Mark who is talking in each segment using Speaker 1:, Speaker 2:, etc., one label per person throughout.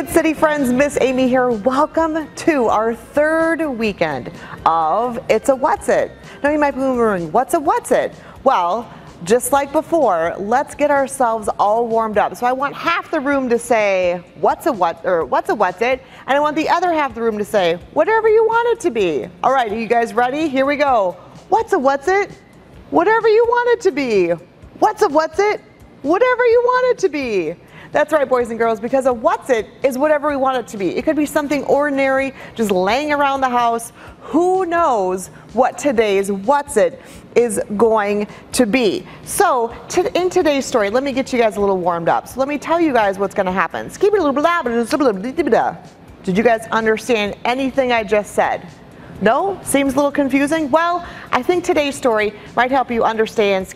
Speaker 1: Kidcity friends, Miss Amy here. Welcome to our third weekend of It's a What's It. Now you might be wondering, what's a What's It? Well, just like before, let's get ourselves all warmed up. So I want half the room to say, what's a what, or what's a what's it? And I want the other half of the room to say, whatever you want it to be. All right, are you guys ready? Here we go. What's a what's it? Whatever you want it to be. What's a what's it? Whatever you want it to be. That's right, boys and girls, because a what's it is whatever we want it to be. It could be something ordinary, just laying around the house. Who knows what today's what's it is going to be? So, to, in today's story, let me get you guys a little warmed up. So, let me tell you guys what's going to happen. Did you guys understand anything I just said? No? Seems a little confusing? Well, I think today's story might help you understand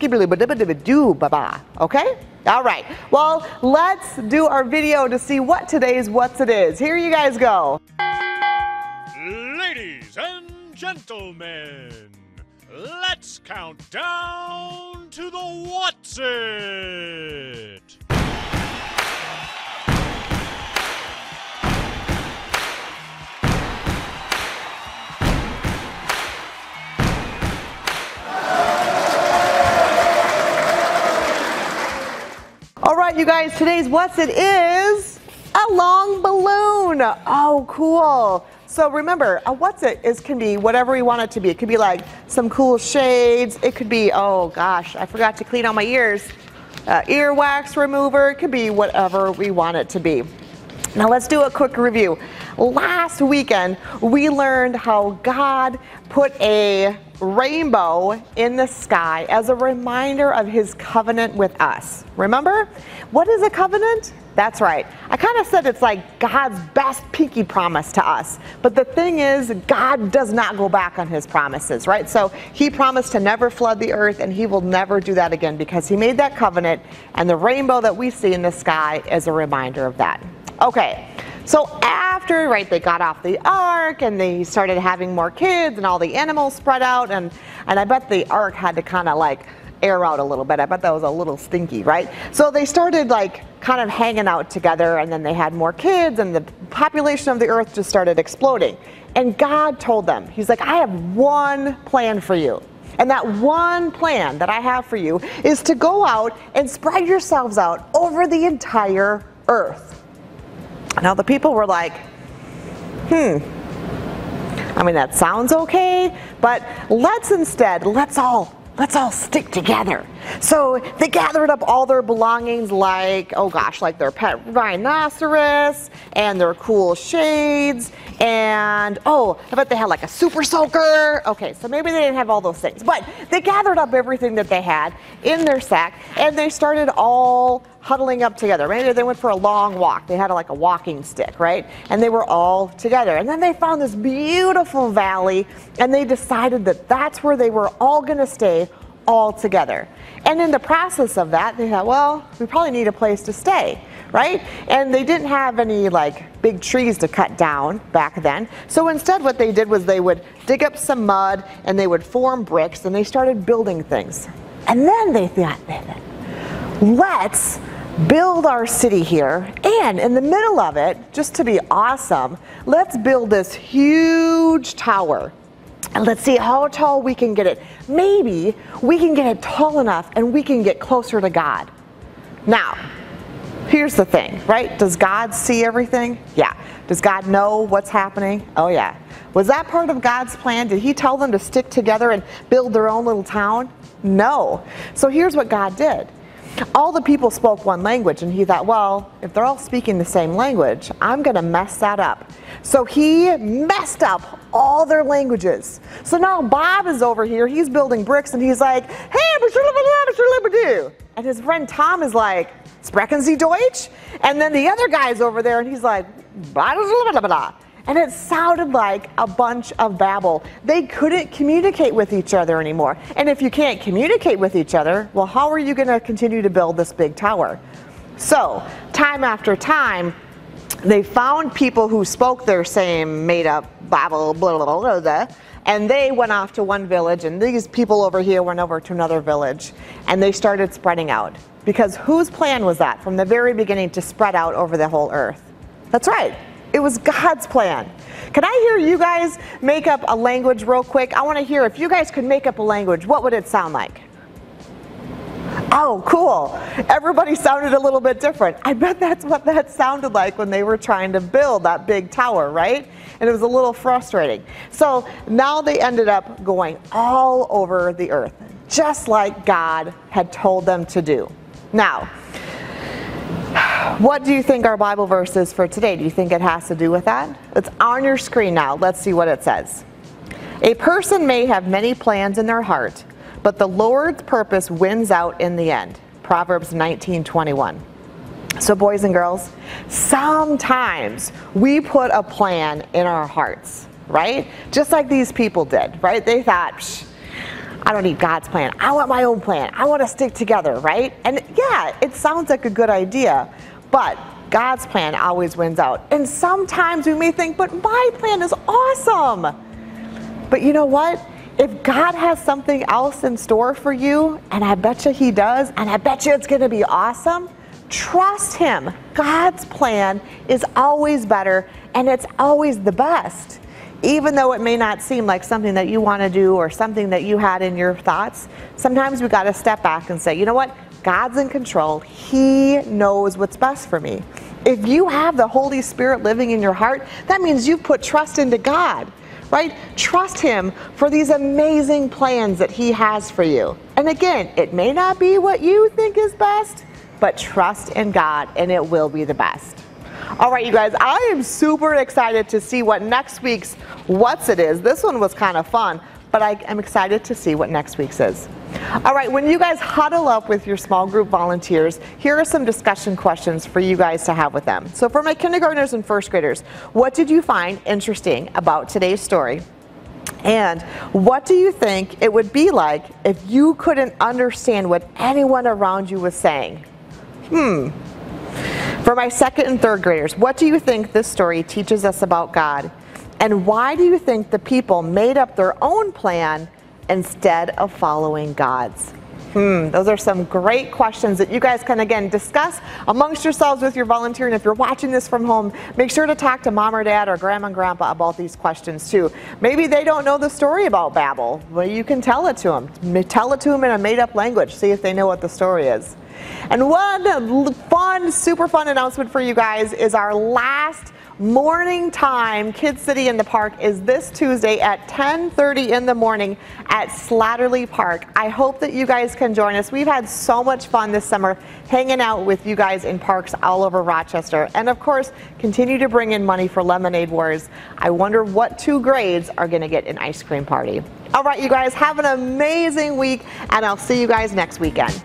Speaker 1: okay? All right. Well, let's do our video to see what today's what's it is. Here you guys go.
Speaker 2: Ladies and gentlemen, let's count down to the What's It!
Speaker 1: All right, you guys, today's what's it is a long balloon. Oh, cool. So remember, a what's it is can be whatever we want it to be. It could be like some cool shades. It could be, oh gosh, I forgot to clean all my ears. Uh, ear wax remover. It could be whatever we want it to be. Now let's do a quick review. Last weekend, we learned how God put a rainbow in the sky as a reminder of his covenant with us. Remember? What is a covenant? That's right. I kind of said it's like God's best pinky promise to us. But the thing is, God does not go back on his promises, right? So he promised to never flood the earth, and he will never do that again because he made that covenant, and the rainbow that we see in the sky is a reminder of that. Okay, so after, right, they got off the ark and they started having more kids and all the animals spread out and, and I bet the ark had to kind of like air out a little bit. I bet that was a little stinky, right? So they started like kind of hanging out together and then they had more kids and the population of the earth just started exploding. And God told them, He's like, I have one plan for you. And that one plan that I have for you is to go out and spread yourselves out over the entire earth. Now the people were like, hmm, I mean, that sounds okay, but let's instead, let's all, let's all stick together. So they gathered up all their belongings like, oh gosh, like their pet rhinoceros and their cool shades and oh, I bet they had like a super soaker. Okay, so maybe they didn't have all those things, but they gathered up everything that they had in their sack and they started all huddling up together. Maybe they went for a long walk. They had like a walking stick, right? And they were all together. And then they found this beautiful valley and they decided that that's where they were all going to stay all together. And in the process of that, they thought, well, we probably need a place to stay, right? And they didn't have any like big trees to cut down back then. So instead, what they did was they would dig up some mud and they would form bricks and they started building things. And then they thought, let's build our city here and in the middle of it just to be awesome let's build this huge tower and let's see how tall we can get it. Maybe we can get it tall enough and we can get closer to God. Now, here's the thing, right? Does God see everything? Yeah. Does God know what's happening? Oh, yeah. Was that part of God's plan? Did He tell them to stick together and build their own little town? No. So here's what God did all the people spoke one language, and he thought, well, if they're all speaking the same language, I'm going to mess that up. So he messed up all their languages. So now Bob is over here, he's building bricks, and he's like, hey, and his friend Tom is like, sprechen Sie Deutsch? And then the other guy's over there, and he's like, blah, blah, blah, blah. And it sounded like a bunch of babble. They couldn't communicate with each other anymore. And if you can't communicate with each other, well, how are you going to continue to build this big tower? So, time after time, they found people who spoke their same made up babble, blah, blah, blah, blah, and they went off to one village, and these people over here went over to another village, and they started spreading out. Because whose plan was that from the very beginning to spread out over the whole earth? That's right. It was God's plan. Can I hear you guys make up a language real quick? I want to hear if you guys could make up a language, what would it sound like? Oh, cool. Everybody sounded a little bit different. I bet that's what that sounded like when they were trying to build that big tower, right? And it was a little frustrating. So now they ended up going all over the earth, just like God had told them to do. Now, what do you think our Bible verse is for today? Do you think it has to do with that? It's on your screen now. Let's see what it says. A person may have many plans in their heart, but the Lord's purpose wins out in the end. Proverbs 19:21. So boys and girls, sometimes we put a plan in our hearts, right? Just like these people did, right? They thought, I don't need God's plan. I want my own plan. I want to stick together, right? And yeah, it sounds like a good idea, but God's plan always wins out. And sometimes we may think, but my plan is awesome. But you know what? If God has something else in store for you, and I bet you He does, and I bet you it's going to be awesome, trust Him. God's plan is always better, and it's always the best. Even though it may not seem like something that you want to do or something that you had in your thoughts, sometimes we got to step back and say, you know what? God's in control. He knows what's best for me. If you have the Holy Spirit living in your heart, that means you've put trust into God right? Trust Him for these amazing plans that He has for you. And again, it may not be what you think is best, but trust in God and it will be the best. All right, you guys, I am super excited to see what next week's What's It is. This one was kind of fun, but I am excited to see what next week's is. All right, when you guys huddle up with your small group volunteers, here are some discussion questions for you guys to have with them. So, for my kindergartners and first graders, what did you find interesting about today's story? And what do you think it would be like if you couldn't understand what anyone around you was saying? Hmm. For my second and third graders, what do you think this story teaches us about God? And why do you think the people made up their own plan instead of following God's? Hmm, those are some great questions that you guys can again discuss amongst yourselves with your volunteer. And if you're watching this from home, make sure to talk to mom or dad or grandma and grandpa about these questions too. Maybe they don't know the story about Babel. Well, you can tell it to them. Tell it to them in a made up language. See if they know what the story is. And one fun, super fun announcement for you guys is our last morning time Kidcity in the Park is this Tuesday at 10:30 in the morning at Slatterly Park. I hope that you guys can join us. We've had so much fun this summer hanging out with you guys in parks all over Rochester. And of course, continue to bring in money for Lemonade Wars. I wonder what two grades are going to get an ice cream party. All right, you guys, have an amazing week and I'll see you guys next weekend.